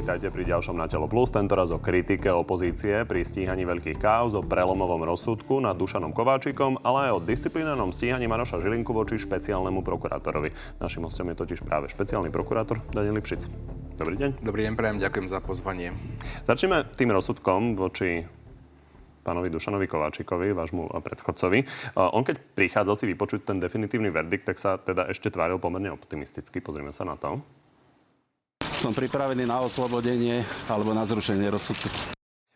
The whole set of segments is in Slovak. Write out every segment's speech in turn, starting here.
Vítajte pri ďalšom Na telo plus, tentoraz o kritike opozície pri stíhaní veľkých káuz, o prelomovom rozsudku nad Dušanom Kováčikom, ale aj o disciplinárnom stíhaní Maroša Žilinku voči špeciálnemu prokurátorovi. Našim hostom je totiž práve špeciálny prokurátor Daniel Lipšic. Dobrý deň. Dobrý deň, prajem, ďakujem za pozvanie. Začneme tým rozsudkom voči pánovi Dušanovi Kováčikovi, vášmu predchodcovi. On keď prichádzal si vypočuť ten definitívny verdikt, tak sa teda ešte tváril pomerne optimisticky. Pozrieme sa na to. Som pripravený na oslobodenie alebo na zrušenie rozsudku.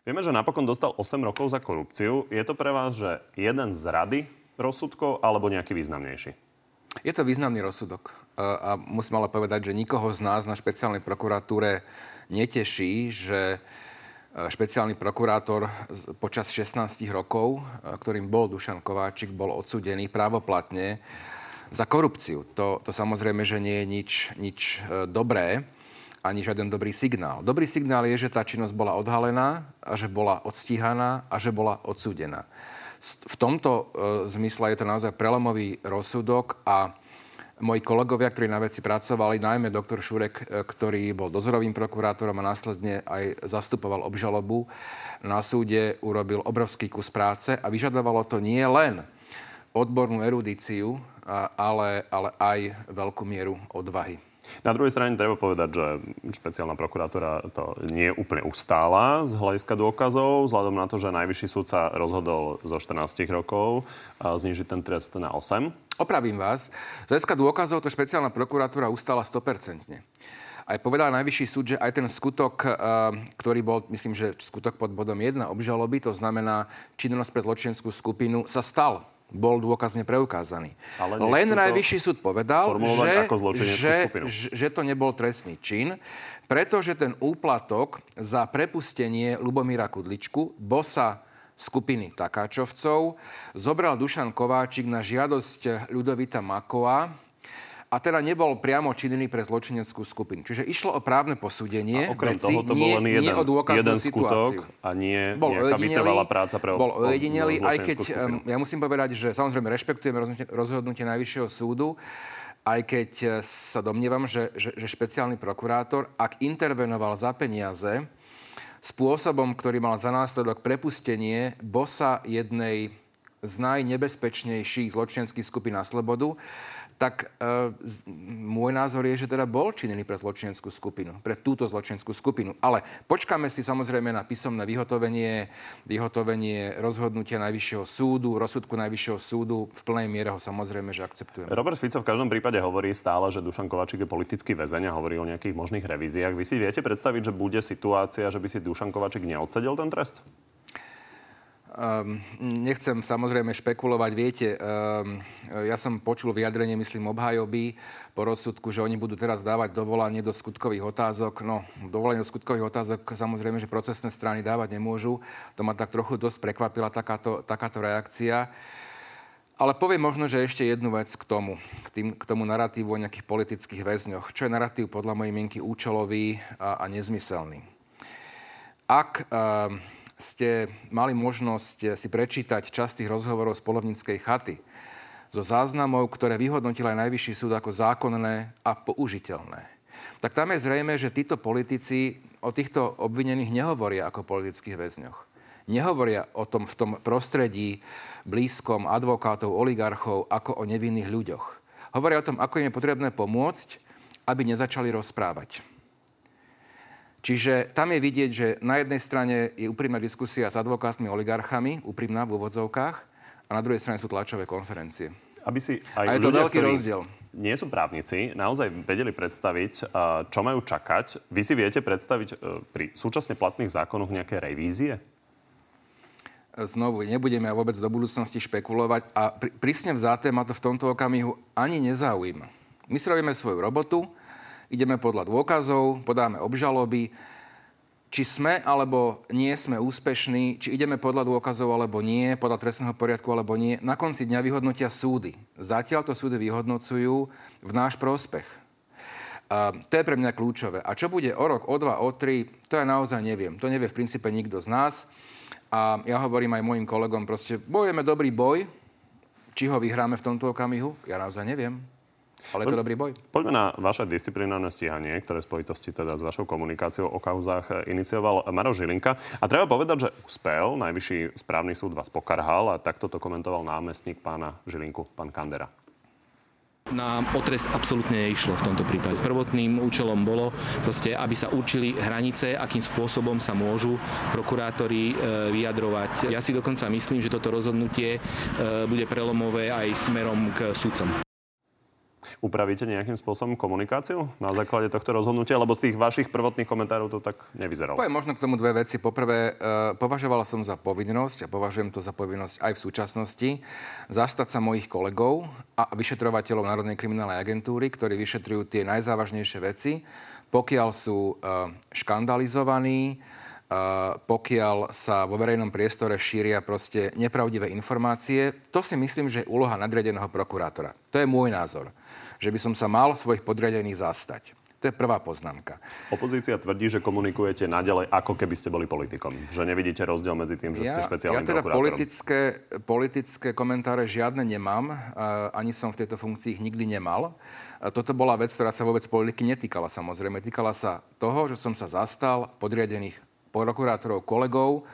Vieme, že napokon dostal 8 rokov za korupciu. Je to pre vás, že jeden z rady rozsudkov alebo nejaký významnejší? Je to významný rozsudok. A musím ale povedať, že nikoho z nás na špeciálnej prokuratúre neteší, že e, špeciálny prokurátor počas 16 rokov, e, ktorým bol Dušan Kováčik, bol odsudený právoplatne za korupciu. To, to samozrejme, že nie je nič, nič e, dobré ani žiaden dobrý signál. Dobrý signál je, že tá činnosť bola odhalená a že bola odstíhaná a že bola odsúdená. V tomto e, zmysle je to naozaj prelomový rozsudok a moji kolegovia, ktorí na veci pracovali, najmä doktor Šurek, e, ktorý bol dozorovým prokurátorom a následne aj zastupoval obžalobu na súde, urobil obrovský kus práce a vyžadovalo to nie len odbornú erudíciu, ale, ale aj veľkú mieru odvahy. Na druhej strane treba povedať, že špeciálna prokurátora to nie úplne ustála z hľadiska dôkazov, vzhľadom na to, že najvyšší súd sa rozhodol zo 14 rokov znižiť ten trest na 8. Opravím vás. Z hľadiska dôkazov to špeciálna prokuratúra ustála 100%. Aj povedal najvyšší súd, že aj ten skutok, ktorý bol, myslím, že skutok pod bodom 1 obžaloby, to znamená činnosť pre zločinskú skupinu, sa stal bol dôkazne preukázaný. Ale Len najvyšší súd povedal, že, že, že to nebol trestný čin, pretože ten úplatok za prepustenie Lubomíra Kudličku, bosa skupiny Takáčovcov, zobral Dušan Kováčik na žiadosť Ľudovita Makova, a teda nebol priamo činný pre zločineckú skupinu. Čiže išlo o právne posúdenie a okrem veci, toho to nie, bol len jeden, nie o jeden skutok a nie bol nejaká vytrvalá práca pre Bol ojedinelý, aj keď skupinu. ja musím povedať, že samozrejme rešpektujeme rozhodnutie, rozhodnutie Najvyššieho súdu, aj keď e, sa domnievam, že, že, že špeciálny prokurátor, ak intervenoval za peniaze, spôsobom, ktorý mal za následok prepustenie bosa jednej z najnebezpečnejších zločineckých skupín na slobodu, tak e, môj názor je, že teda bol činný pre zločineckú skupinu, pre túto zločineckú skupinu. Ale počkáme si samozrejme na písomné vyhotovenie, vyhotovenie rozhodnutia Najvyššieho súdu, rozsudku Najvyššieho súdu. V plnej miere ho samozrejme, že akceptujem. Robert Fico v každom prípade hovorí stále, že Dušan Kovačík je politický väzeň a hovorí o nejakých možných revíziách. Vy si viete predstaviť, že bude situácia, že by si Dušan Kovačík neodsedel ten trest? Um, nechcem samozrejme špekulovať. Viete, um, ja som počul vyjadrenie, myslím, obhajoby po rozsudku, že oni budú teraz dávať dovolanie do skutkových otázok. No, dovolanie do skutkových otázok samozrejme, že procesné strany dávať nemôžu. To ma tak trochu dosť prekvapila takáto, takáto reakcia. Ale poviem možno, že ešte jednu vec k tomu, k, tým, k tomu narratívu o nejakých politických väzňoch. Čo je narratív podľa mojej mienky účelový a, a nezmyselný. Ak um, ste mali možnosť si prečítať časť tých rozhovorov z polovníckej chaty zo záznamov, ktoré vyhodnotil aj Najvyšší súd ako zákonné a použiteľné. Tak tam je zrejme, že títo politici o týchto obvinených nehovoria ako politických väzňoch. Nehovoria o tom v tom prostredí blízkom advokátov, oligarchov ako o nevinných ľuďoch. Hovoria o tom, ako im je potrebné pomôcť, aby nezačali rozprávať. Čiže tam je vidieť, že na jednej strane je úprimná diskusia s advokátmi, oligarchami, úprimná v úvodzovkách, a na druhej strane sú tlačové konferencie. Aby si aj a je to ľudia, veľký rozdiel. Nie sú právnici, naozaj vedeli predstaviť, čo majú čakať. Vy si viete predstaviť e, pri súčasne platných zákonoch nejaké revízie? Znovu, nebudeme vôbec do budúcnosti špekulovať a prísne vzáté ma to v tomto okamihu ani nezaujíma. My si robíme svoju robotu, ideme podľa dôkazov, podáme obžaloby, či sme alebo nie sme úspešní, či ideme podľa dôkazov alebo nie, podľa trestného poriadku alebo nie, na konci dňa vyhodnotia súdy. Zatiaľ to súdy vyhodnocujú v náš prospech. A to je pre mňa kľúčové. A čo bude o rok, o dva, o tri, to ja naozaj neviem. To nevie v princípe nikto z nás. A ja hovorím aj mojim kolegom, proste bojujeme dobrý boj, či ho vyhráme v tomto okamihu, ja naozaj neviem. Ale je to dobrý boj. Poďme na vaše disciplinárne stíhanie, ktoré v spojitosti teda s vašou komunikáciou o kauzách inicioval Maro Žilinka. A treba povedať, že uspel. Najvyšší správny súd vás pokarhal a takto to komentoval námestník pána Žilinku, pán Kandera. Na potrest absolútne neišlo v tomto prípade. Prvotným účelom bolo proste, aby sa určili hranice, akým spôsobom sa môžu prokurátori e, vyjadrovať. Ja si dokonca myslím, že toto rozhodnutie e, bude prelomové aj smerom k sudcom. Upravíte nejakým spôsobom komunikáciu na základe tohto rozhodnutia? Lebo z tých vašich prvotných komentárov to tak nevyzeralo. Poviem možno k tomu dve veci. Poprvé, e, som za povinnosť a považujem to za povinnosť aj v súčasnosti zastať sa mojich kolegov a vyšetrovateľov Národnej kriminálnej agentúry, ktorí vyšetrujú tie najzávažnejšie veci, pokiaľ sú e, škandalizovaní, pokiaľ sa vo verejnom priestore šíria proste nepravdivé informácie. To si myslím, že je úloha nadriadeného prokurátora. To je môj názor. Že by som sa mal svojich podriadených zastať. To je prvá poznámka. Opozícia tvrdí, že komunikujete naďalej, ako keby ste boli politikom. Že nevidíte rozdiel medzi tým, že ja, ste špeciálnym Ja teda politické, politické komentáre žiadne nemám. Ani som v tejto funkcii ich nikdy nemal. Toto bola vec, ktorá sa vôbec politiky netýkala samozrejme. Týkala sa toho, že som sa zastal podriadených prokurátorov, kolegov,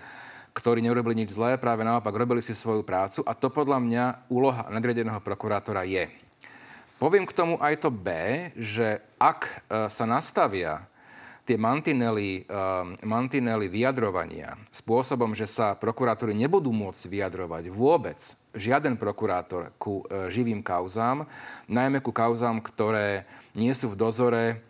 ktorí neurobili nič zlé, práve naopak robili si svoju prácu a to podľa mňa úloha nadriadeného prokurátora je. Poviem k tomu aj to B, že ak e, sa nastavia tie mantinely, uh, mantinely vyjadrovania spôsobom, že sa prokurátori nebudú môcť vyjadrovať vôbec žiaden prokurátor ku uh, živým kauzám, najmä ku kauzám, ktoré nie sú v dozore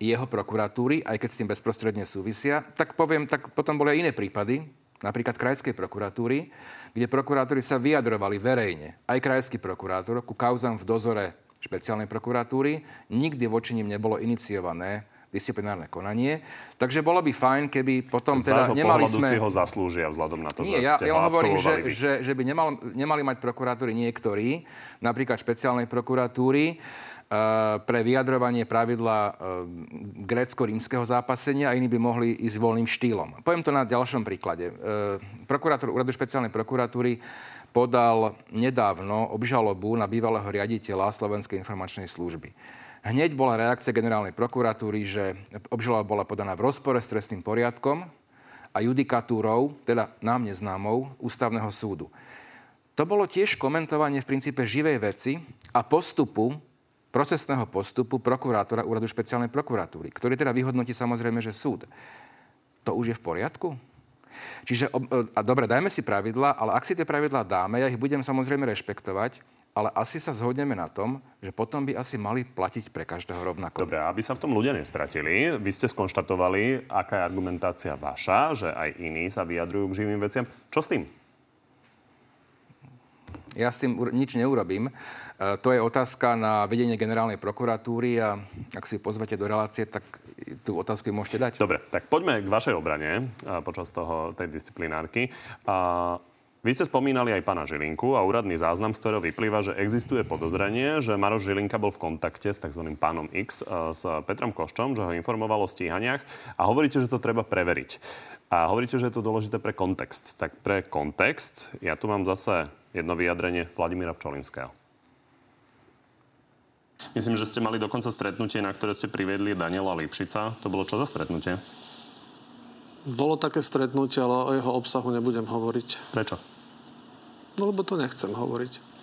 jeho prokuratúry, aj keď s tým bezprostredne súvisia, tak poviem, tak potom boli aj iné prípady, napríklad krajskej prokuratúry, kde prokurátori sa vyjadrovali verejne, aj krajský prokurátor, ku kauzám v dozore špeciálnej prokuratúry. Nikdy voči ním nebolo iniciované disciplinárne konanie. Takže bolo by fajn, keby potom Z teda nemali sme... si ho zaslúžia vzhľadom na to, Nie, že ja, ste ja hovorím, že, vy. že, že by nemal, nemali mať prokurátori niektorí, napríklad špeciálnej prokuratúry, Eh, pre vyjadrovanie pravidla eh, grécko-rímskeho zápasenia a iní by mohli ísť voľným štýlom. Poviem to na ďalšom príklade. Eh, prokurátor Úradu špeciálnej prokuratúry podal nedávno obžalobu na bývalého riaditeľa Slovenskej informačnej služby. Hneď bola reakcia generálnej prokuratúry, že obžaloba bola podaná v rozpore s trestným poriadkom a judikatúrou, teda nám neznámou, ústavného súdu. To bolo tiež komentovanie v princípe živej veci a postupu procesného postupu prokurátora Úradu špeciálnej prokuratúry, ktorý teda vyhodnotí samozrejme, že súd. To už je v poriadku? Čiže, a dobre, dajme si pravidla, ale ak si tie pravidlá dáme, ja ich budem samozrejme rešpektovať, ale asi sa zhodneme na tom, že potom by asi mali platiť pre každého rovnako. Dobre, aby sa v tom ľudia nestratili, vy ste skonštatovali, aká je argumentácia vaša, že aj iní sa vyjadrujú k živým veciam. Čo s tým? Ja s tým nič neurobím. E, to je otázka na vedenie generálnej prokuratúry a ak si pozvete do relácie, tak tú otázku môžete dať. Dobre, tak poďme k vašej obrane e, počas toho, tej disciplinárky. A vy ste spomínali aj pána Žilinku a úradný záznam, z ktorého vyplýva, že existuje podozrenie, že Maroš Žilinka bol v kontakte s tzv. pánom X, e, s Petrom Koščom, že ho informoval o stíhaniach a hovoríte, že to treba preveriť. A hovoríte, že je to dôležité pre kontext. Tak pre kontext, ja tu mám zase jedno vyjadrenie Vladimíra Pčolinského. Myslím, že ste mali dokonca stretnutie, na ktoré ste priviedli Daniela Lipšica. To bolo čo za stretnutie? Bolo také stretnutie, ale o jeho obsahu nebudem hovoriť. Prečo? No lebo to nechcem hovoriť.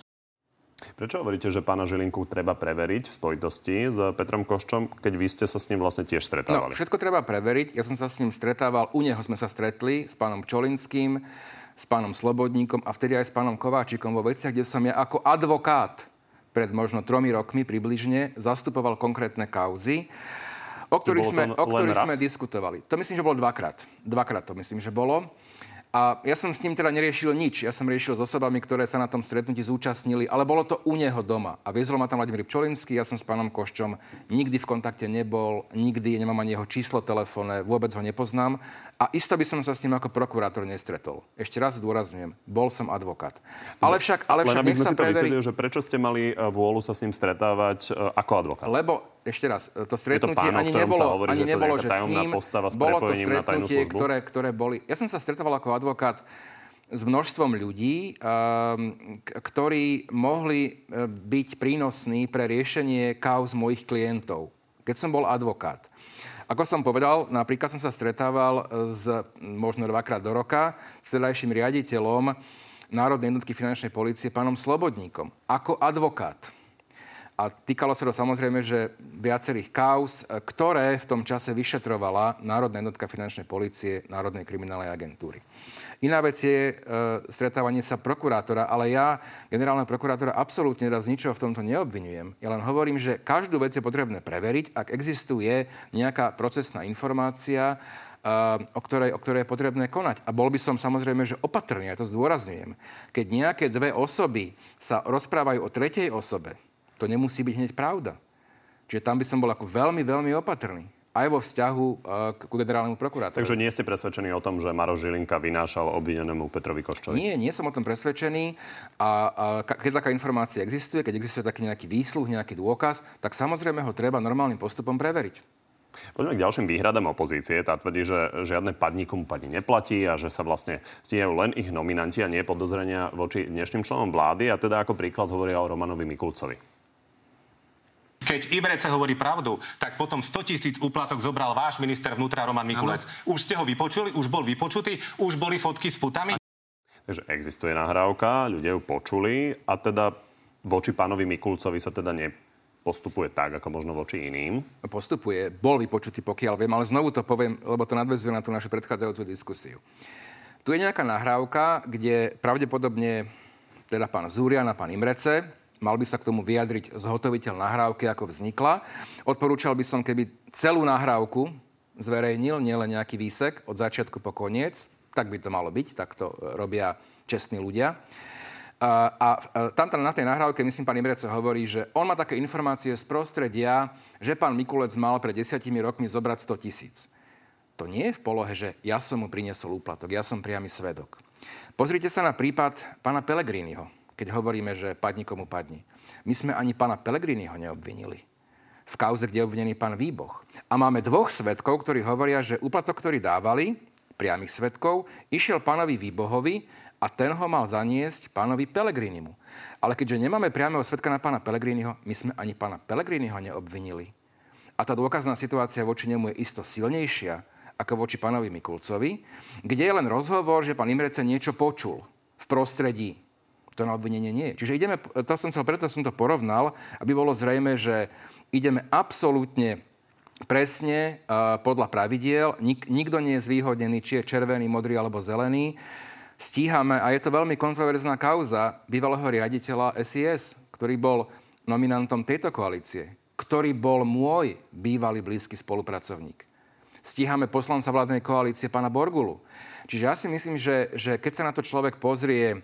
Prečo hovoríte, že pána Žilinku treba preveriť v spojitosti s Petrom Koščom, keď vy ste sa s ním vlastne tiež stretávali? No, všetko treba preveriť. Ja som sa s ním stretával, u neho sme sa stretli s pánom Čolinským s pánom Slobodníkom a vtedy aj s pánom Kováčikom vo veciach, kde som ja ako advokát pred možno tromi rokmi približne zastupoval konkrétne kauzy, o ktorých, sme, o ktorých sme diskutovali. To myslím, že bolo dvakrát. Dvakrát to myslím, že bolo. A ja som s ním teda neriešil nič. Ja som riešil s osobami, ktoré sa na tom stretnutí zúčastnili, ale bolo to u neho doma. A viezol ma tam Vladimír Pčolinský, ja som s pánom Koščom nikdy v kontakte nebol, nikdy nemám ani jeho číslo telefónne, vôbec ho nepoznám. A isto by som sa s ním ako prokurátor nestretol. Ešte raz zdôrazňujem, bol som advokát. Ale však, ale však Len aby sme si to preveri... vysvetlili, že prečo ste mali e, vôľu sa s ním stretávať e, ako advokát? Lebo ešte raz, to stretnutie to pán, ani nebolo, hovorí, ani že nebolo, že s ním, postava s bolo to stretnutie, ktoré, ktoré boli... Ja som sa stretával ako advokát s množstvom ľudí, ktorí mohli byť prínosní pre riešenie kauz mojich klientov, keď som bol advokát. Ako som povedal, napríklad som sa stretával s možno dvakrát do roka s riaditeľom Národnej jednotky finančnej policie, pánom Slobodníkom, ako advokát. A týkalo sa to samozrejme, že viacerých kauz, ktoré v tom čase vyšetrovala Národná jednotka finančnej policie Národnej kriminálnej agentúry. Iná vec je e, stretávanie sa prokurátora, ale ja generálneho prokurátora absolútne raz ničoho v tomto neobvinujem. Ja len hovorím, že každú vec je potrebné preveriť, ak existuje nejaká procesná informácia, o ktorej, o ktorej je potrebné konať. A bol by som samozrejme, že opatrný, ja to zdôrazňujem. Keď nejaké dve osoby sa rozprávajú o tretej osobe, to nemusí byť hneď pravda. Čiže tam by som bol ako veľmi, veľmi opatrný aj vo vzťahu uh, ku generálnemu prokurátorovi. Takže nie ste presvedčení o tom, že Maro Žilinka vynášal obvinenému Petrovi Koščovi? Nie, nie som o tom presvedčený. A, a keď taká informácia existuje, keď existuje taký nejaký výsluh, nejaký dôkaz, tak samozrejme ho treba normálnym postupom preveriť. Poďme k ďalším výhradám opozície. Tá tvrdí, že žiadne padni komu padni neplatí a že sa vlastne stíhajú len ich nominanti a nie podozrenia voči dnešným členom vlády. A teda ako príklad hovoria o Romanovi Mikulcovi. Keď Ibrece hovorí pravdu, tak potom 100 tisíc úplatok zobral váš minister vnútra Roman Mikulec. Ano. Už ste ho vypočuli, už bol vypočutý, už boli fotky s putami. Takže existuje nahrávka, ľudia ju počuli a teda voči pánovi Mikulcovi sa teda ne, postupuje tak, ako možno voči iným? Postupuje, bol vypočutý, pokiaľ viem, ale znovu to poviem, lebo to nadvezuje na tú našu predchádzajúcu diskusiu. Tu je nejaká nahrávka, kde pravdepodobne teda pán Zúrian a pán Imrece, mal by sa k tomu vyjadriť zhotoviteľ nahrávky, ako vznikla. Odporúčal by som, keby celú nahrávku zverejnil, nielen nejaký výsek od začiatku po koniec, tak by to malo byť, tak to robia čestní ľudia. A, a tam na tej nahrávke, myslím, pán Imrece hovorí, že on má také informácie z prostredia, že pán Mikulec mal pred desiatimi rokmi zobrať 100 tisíc. To nie je v polohe, že ja som mu priniesol úplatok, ja som priamy svedok. Pozrite sa na prípad pána Pelegriniho, keď hovoríme, že padni komu padni. My sme ani pána Pelegriniho neobvinili v kauze, kde je obvinený pán Výboch. A máme dvoch svetkov, ktorí hovoria, že úplatok, ktorý dávali, priamých svetkov, išiel pánovi Výbohovi a ten ho mal zaniesť pánovi Pelegrinimu. Ale keďže nemáme priameho svetka na pána Pelegriniho, my sme ani pána Pelegriniho neobvinili. A tá dôkazná situácia voči nemu je isto silnejšia ako voči pánovi Mikulcovi, kde je len rozhovor, že pán Imrece niečo počul v prostredí. To na obvinenie nie je. Čiže ideme, to som chcel, preto som to porovnal, aby bolo zrejme, že ideme absolútne presne uh, podľa pravidiel. Nik, nikto nie je zvýhodnený, či je červený, modrý alebo zelený stíhame, a je to veľmi kontroverzná kauza bývalého riaditeľa SIS, ktorý bol nominantom tejto koalície, ktorý bol môj bývalý blízky spolupracovník. Stíhame poslanca vládnej koalície pána Borgulu. Čiže ja si myslím, že, že keď sa na to človek pozrie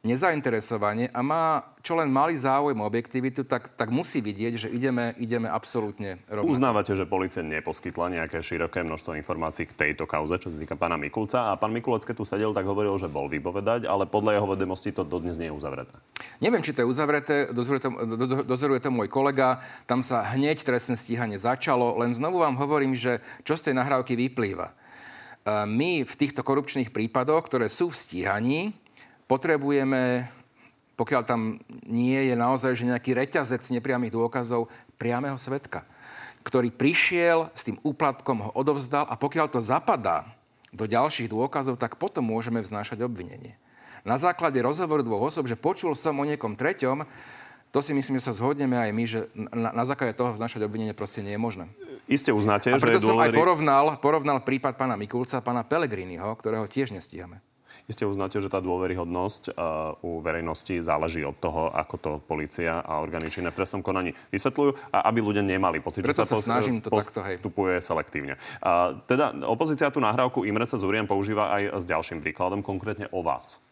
nezainteresovanie a má čo len malý záujem o objektivitu, tak, tak musí vidieť, že ideme, ideme absolútne rovnako. Uznávate, že policia neposkytla nejaké široké množstvo informácií k tejto kauze, čo sa týka pána Mikulca. A pán Mikulec, keď tu sedel, tak hovoril, že bol vypovedať, ale podľa jeho vedomosti to dodnes nie je uzavreté. Neviem, či to je uzavreté, dozoruje to, do, dozoruje to môj kolega, tam sa hneď trestné stíhanie začalo, len znovu vám hovorím, že čo z tej nahrávky vyplýva. E, my v týchto korupčných prípadoch, ktoré sú v stíhaní, potrebujeme, pokiaľ tam nie je naozaj že nejaký reťazec nepriamých dôkazov, priamého svetka, ktorý prišiel s tým úplatkom, ho odovzdal a pokiaľ to zapadá do ďalších dôkazov, tak potom môžeme vznášať obvinenie. Na základe rozhovoru dvoch osob, že počul som o niekom treťom, to si myslím, že sa zhodneme aj my, že na, na základe toho vznášať obvinenie proste nie je možné. Iste uznáte, a preto že som dôvery... aj porovnal, porovnal prípad pána Mikulca a pána Pelegriniho, ktorého tiež nestíhame. Isté uznáte, že tá dôveryhodnosť uh, u verejnosti záleží od toho, ako to policia a orgány činné v trestnom konaní vysvetľujú a aby ľudia nemali pocit, Preto že sa, sa snažím to takto, hej. postupuje selektívne. Uh, teda opozícia tú nahrávku Imreca Zurian používa aj s ďalším príkladom, konkrétne o vás.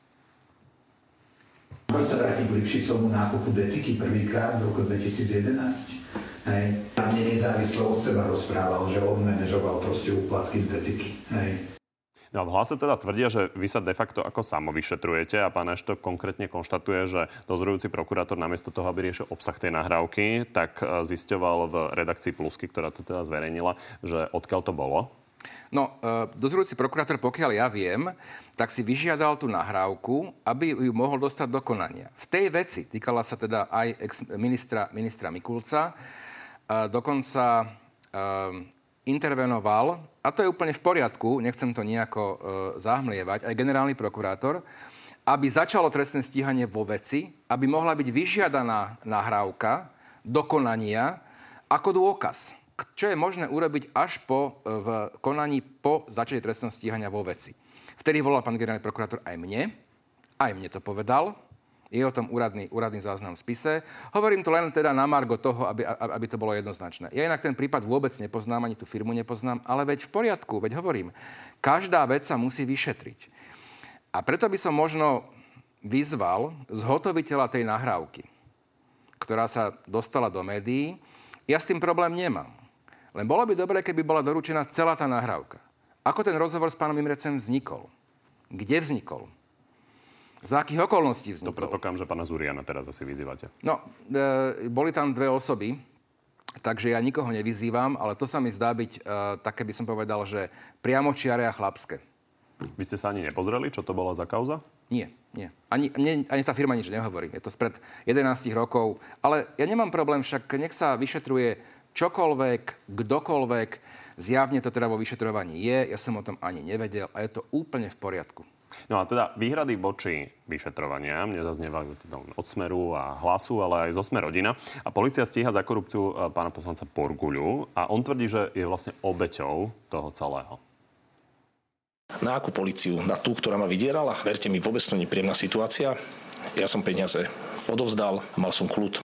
Poď sa vrátiť k Lipšicovmu nákupu detiky prvýkrát v roku 2011. Hej. A mne nezávislo od seba rozprával, že on manažoval proste úplatky z detiky. Hej. No v hlase teda tvrdia, že vy sa de facto ako samo a pán Eštok konkrétne konštatuje, že dozorujúci prokurátor namiesto toho, aby riešil obsah tej nahrávky, tak e, zisťoval v redakcii Plusky, ktorá to teda zverejnila, že odkiaľ to bolo. No, e, dozorujúci prokurátor, pokiaľ ja viem, tak si vyžiadal tú nahrávku, aby ju mohol dostať do konania. V tej veci týkala sa teda aj ex-ministra ministra Mikulca. Dokonca intervenoval, a to je úplne v poriadku, nechcem to nejako e, zahmlievať, aj generálny prokurátor, aby začalo trestné stíhanie vo veci, aby mohla byť vyžiadaná nahrávka dokonania ako dôkaz, čo je možné urobiť až po, e, v konaní po začatí trestného stíhania vo veci. Vtedy volal pán generálny prokurátor aj mne, aj mne to povedal, je o tom úradný, úradný záznam v spise. Hovorím to len teda na margo toho, aby, aby to bolo jednoznačné. Ja inak ten prípad vôbec nepoznám, ani tú firmu nepoznám, ale veď v poriadku, veď hovorím, každá vec sa musí vyšetriť. A preto by som možno vyzval zhotoviteľa tej nahrávky, ktorá sa dostala do médií. Ja s tým problém nemám. Len bolo by dobre, keby bola doručená celá tá nahrávka. Ako ten rozhovor s pánom Imrecem vznikol? Kde vznikol? Za akých okolností vznikol? To predpokladám, že pána Zuriana teraz asi vyzývate. No, e, boli tam dve osoby, takže ja nikoho nevyzývam, ale to sa mi zdá byť, e, také by som povedal, že priamočiare a chlapské. Vy ste sa ani nepozreli, čo to bola za kauza? Nie, nie. Ani, nie, ani tá firma nič nehovorí. Je to spred 11 rokov. Ale ja nemám problém, však nech sa vyšetruje čokoľvek, kdokoľvek. Zjavne to teda vo vyšetrovaní je. Ja som o tom ani nevedel a je to úplne v poriadku. No a teda výhrady voči vyšetrovania nezaznievajú teda od Smeru a Hlasu, ale aj zo Smer rodina. A policia stíha za korupciu e, pána poslanca Porguľu a on tvrdí, že je vlastne obeťou toho celého. Na akú policiu? Na tú, ktorá ma vydierala? Verte mi, vôbec to nepríjemná situácia. Ja som peniaze odovzdal, mal som kľud.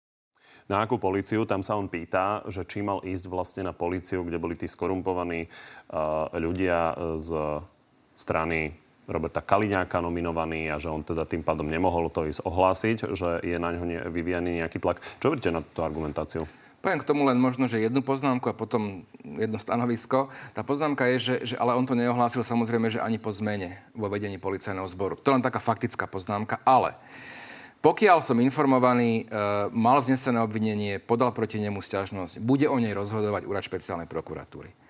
Na akú policiu? Tam sa on pýta, že či mal ísť vlastne na policiu, kde boli tí skorumpovaní uh, ľudia z strany Roberta Kaliňáka nominovaný a že on teda tým pádom nemohol to ísť ohlásiť, že je na ňo vyvíjaný nejaký tlak. Čo hovoríte na tú argumentáciu? Poviem k tomu len možno, že jednu poznámku a potom jedno stanovisko. Tá poznámka je, že, že ale on to neohlásil samozrejme, že ani po zmene vo vedení policajného zboru. To je len taká faktická poznámka, ale pokiaľ som informovaný, e, mal znesené obvinenie, podal proti nemu stiažnosť, bude o nej rozhodovať úrad špeciálnej prokuratúry.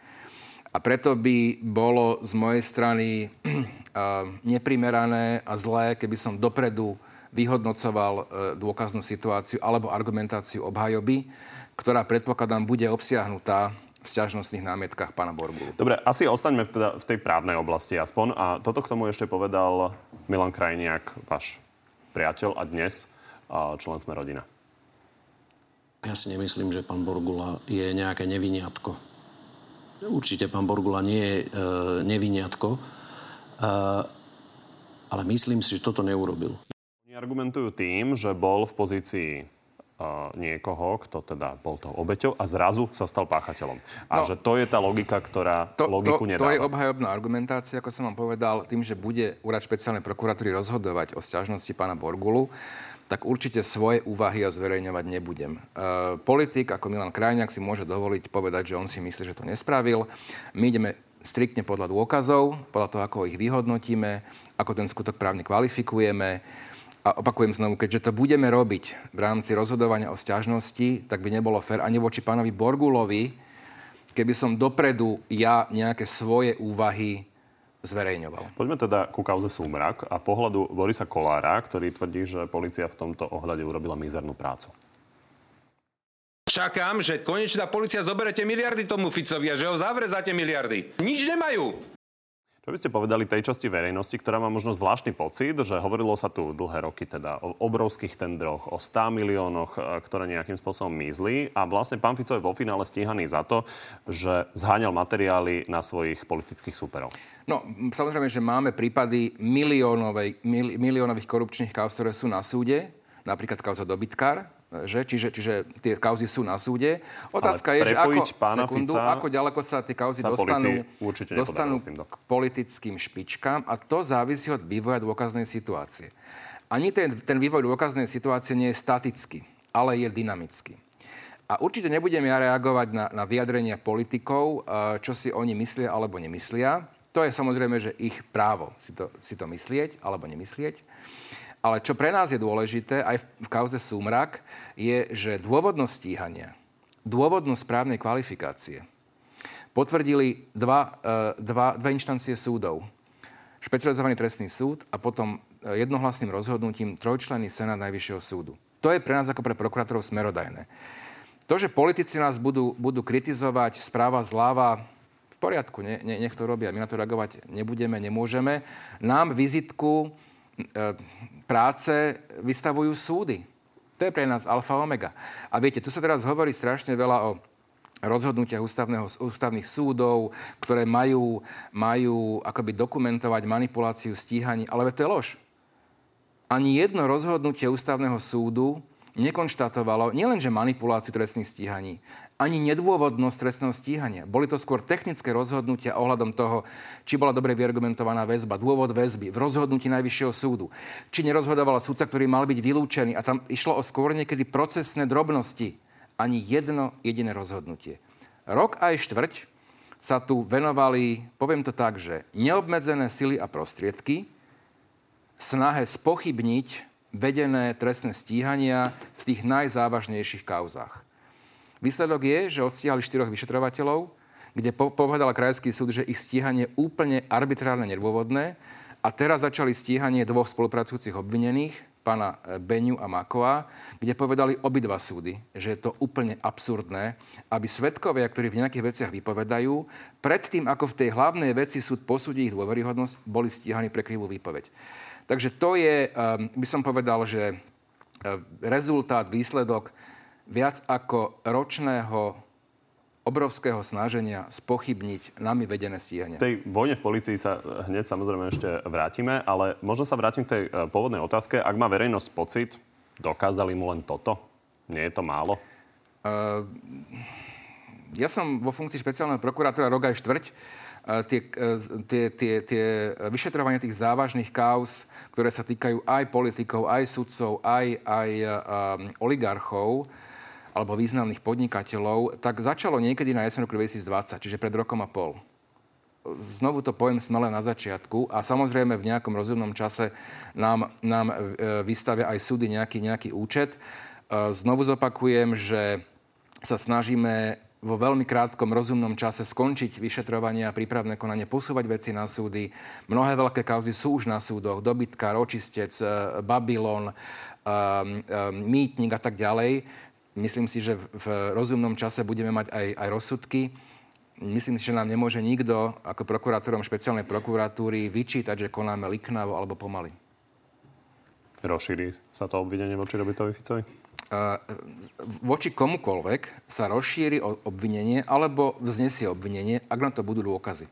A preto by bolo z mojej strany neprimerané a zlé, keby som dopredu vyhodnocoval e, dôkaznú situáciu alebo argumentáciu obhajoby, ktorá predpokladám bude obsiahnutá v sťažnostných námietkách pána Borbulu. Dobre, asi ostaňme teda v tej právnej oblasti aspoň. A toto k tomu ešte povedal Milan Krajniak, váš priateľ a dnes člen sme rodina. Ja si nemyslím, že pán Borgula je nejaké neviniatko. Určite pán Borgula nie je e, neviniatko ale myslím si, že toto neurobil. Oni argumentujú tým, že bol v pozícii uh, niekoho, kto teda bol tou obeťou a zrazu sa stal páchateľom. A no, že to je tá logika, ktorá to, logiku to, nedáva. To je obhajobná argumentácia, ako som vám povedal, tým, že bude úrad špeciálnej prokuratúry rozhodovať o sťažnosti pána Borgulu, tak určite svoje úvahy a zverejňovať nebudem. E, politik ako Milan Krajňák si môže dovoliť povedať, že on si myslí, že to nespravil. My ideme striktne podľa dôkazov, podľa toho, ako ich vyhodnotíme, ako ten skutok právne kvalifikujeme. A opakujem znovu, keďže to budeme robiť v rámci rozhodovania o stiažnosti, tak by nebolo fér ani voči pánovi Borgulovi, keby som dopredu ja nejaké svoje úvahy zverejňoval. Poďme teda ku kauze Súmrak a pohľadu Borisa Kolára, ktorý tvrdí, že policia v tomto ohľade urobila mizernú prácu. Čakám, že konečne tá policia zoberete miliardy tomu Ficovi a že ho zavre za tie miliardy. Nič nemajú. Čo by ste povedali tej časti verejnosti, ktorá má možno zvláštny pocit, že hovorilo sa tu dlhé roky teda o obrovských tendroch, o 100 miliónoch, e, ktoré nejakým spôsobom mizli a vlastne pán Fico je vo finále stíhaný za to, že zháňal materiály na svojich politických súperov. No, samozrejme, že máme prípady miliónovej, mil, miliónových korupčných kauz, ktoré sú na súde, napríklad kauza dobytkár, že? Čiže, čiže tie kauzy sú na súde. Otázka Ale je, že ako, sekundu, ako ďaleko sa tie kauzy sa dostanú, dostanú k politickým špičkám a to závisí od vývoja dôkaznej situácie. Ani ten, ten vývoj dôkaznej situácie nie je statický, ale je dynamický. A určite nebudem ja reagovať na, na vyjadrenia politikov, eh, čo si oni myslia alebo nemyslia. To je samozrejme, že ich právo si to, si to myslieť alebo nemyslieť. Ale čo pre nás je dôležité, aj v kauze Súmrak, je, že dôvodnosť stíhania, dôvodnosť správnej kvalifikácie potvrdili dva, e, dva, dve inštancie súdov. Špecializovaný trestný súd a potom e, jednohlasným rozhodnutím trojčlenný senát Najvyššieho súdu. To je pre nás ako pre prokurátorov smerodajné. To, že politici nás budú, budú kritizovať správa zláva, v poriadku, ne, ne, nech to robia. My na to reagovať nebudeme, nemôžeme. Nám vizitku práce vystavujú súdy. To je pre nás alfa omega. A viete, tu sa teraz hovorí strašne veľa o rozhodnutiach ústavného, ústavných súdov, ktoré majú, majú akoby dokumentovať manipuláciu stíhaní. Ale to je lož. Ani jedno rozhodnutie ústavného súdu nekonštatovalo nielenže manipuláciu trestných stíhaní, ani nedôvodnosť trestného stíhania. Boli to skôr technické rozhodnutia ohľadom toho, či bola dobre vyargumentovaná väzba, dôvod väzby v rozhodnutí Najvyššieho súdu, či nerozhodovala súdca, ktorý mal byť vylúčený a tam išlo o skôr niekedy procesné drobnosti. Ani jedno jediné rozhodnutie. Rok aj štvrť sa tu venovali, poviem to tak, že neobmedzené sily a prostriedky snahe spochybniť vedené trestné stíhania v tých najzávažnejších kauzách. Výsledok je, že odstíhali štyroch vyšetrovateľov, kde po- povedal krajský súd, že ich stíhanie je úplne arbitrárne nedôvodné a teraz začali stíhanie dvoch spolupracujúcich obvinených, pána e, Beňu a Makova, kde povedali obidva súdy, že je to úplne absurdné, aby svetkovia, ktorí v nejakých veciach vypovedajú, predtým, ako v tej hlavnej veci súd posúdi ich dôveryhodnosť, boli stíhaní pre krivú výpoveď. Takže to je, ehm, by som povedal, že ehm, rezultát, výsledok viac ako ročného obrovského snaženia spochybniť nami vedené stíhanie. V tej vojne v policii sa hneď samozrejme ešte vrátime, ale možno sa vrátim k tej e, pôvodnej otázke. Ak má verejnosť pocit, dokázali mu len toto? Nie je to málo? Uh, ja som vo funkcii špeciálneho prokurátora rok aj štvrť tie, tie, tie, tie vyšetrovania tých závažných kauz, ktoré sa týkajú aj politikov, aj sudcov, aj, aj um, oligarchov alebo významných podnikateľov, tak začalo niekedy na jeseň roku 2020, čiže pred rokom a pol. Znovu to poviem smele na začiatku a samozrejme v nejakom rozumnom čase nám, nám e, vystavia aj súdy nejaký, nejaký účet. E, znovu zopakujem, že sa snažíme vo veľmi krátkom rozumnom čase skončiť vyšetrovanie a prípravné konanie, posúvať veci na súdy. Mnohé veľké kauzy sú už na súdoch. Dobytka, Ročistec, e, Babylon, Mýtnik a tak ďalej. Myslím si, že v rozumnom čase budeme mať aj, aj rozsudky. Myslím si, že nám nemôže nikto ako prokurátorom špeciálnej prokuratúry vyčítať, že konáme liknavo alebo pomaly. Rozšíri sa to obvinenie voči Robertovi Ficovi? voči komukolvek sa rozšíri obvinenie alebo vznesie obvinenie, ak na to budú dôkazy.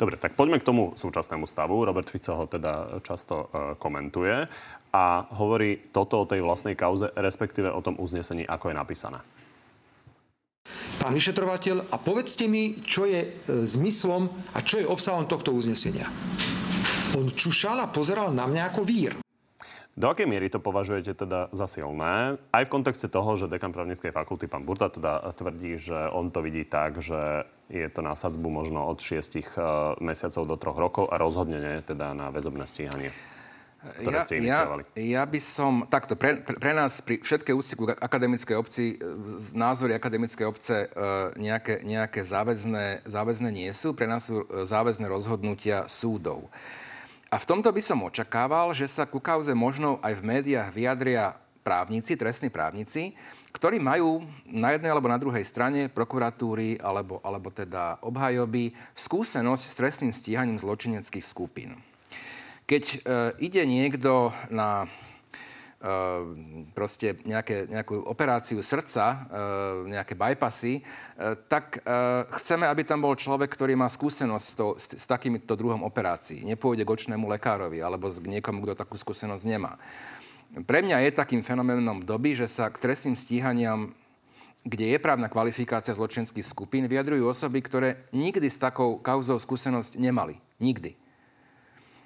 Dobre, tak poďme k tomu súčasnému stavu. Robert Fico ho teda často uh, komentuje a hovorí toto o tej vlastnej kauze, respektíve o tom uznesení, ako je napísané. Pán vyšetrovateľ, a povedzte mi, čo je e, zmyslom a čo je obsahom tohto uznesenia. On čušal a pozeral na mňa ako vír. Do akej miery to považujete teda za silné? Aj v kontexte toho, že dekan právnickej fakulty, pán Burta, teda tvrdí, že on to vidí tak, že je to na sadzbu možno od 6 uh, eh, mesiacov do 3 rokov a rozhodne nie teda na väzobné stíhanie. Ktoré ja, ste ja, ja by som... Takto, pre, pre, pre nás pri všetkej úcti ku akademickej obci, názory akademickej obce uh, nejaké, nejaké záväzné, záväzné nie sú. Pre nás sú záväzné rozhodnutia súdov. A v tomto by som očakával, že sa ku kauze možno aj v médiách vyjadria právnici, trestní právnici, ktorí majú na jednej alebo na druhej strane prokuratúry alebo, alebo teda obhajoby skúsenosť s trestným stíhaním zločineckých skupín. Keď e, ide niekto na Ehm, proste nejaké, nejakú operáciu srdca, ehm, nejaké bypassy, ehm, tak chceme, aby tam bol človek, ktorý má skúsenosť s, to, s takýmto druhom operácií. Nepôjde k očnému lekárovi alebo k niekomu, kto takú skúsenosť nemá. Pre mňa je takým fenoménom doby, že sa k trestným stíhaniam kde je právna kvalifikácia zločinských skupín, vyjadrujú osoby, ktoré nikdy s takou kauzou skúsenosť nemali. Nikdy.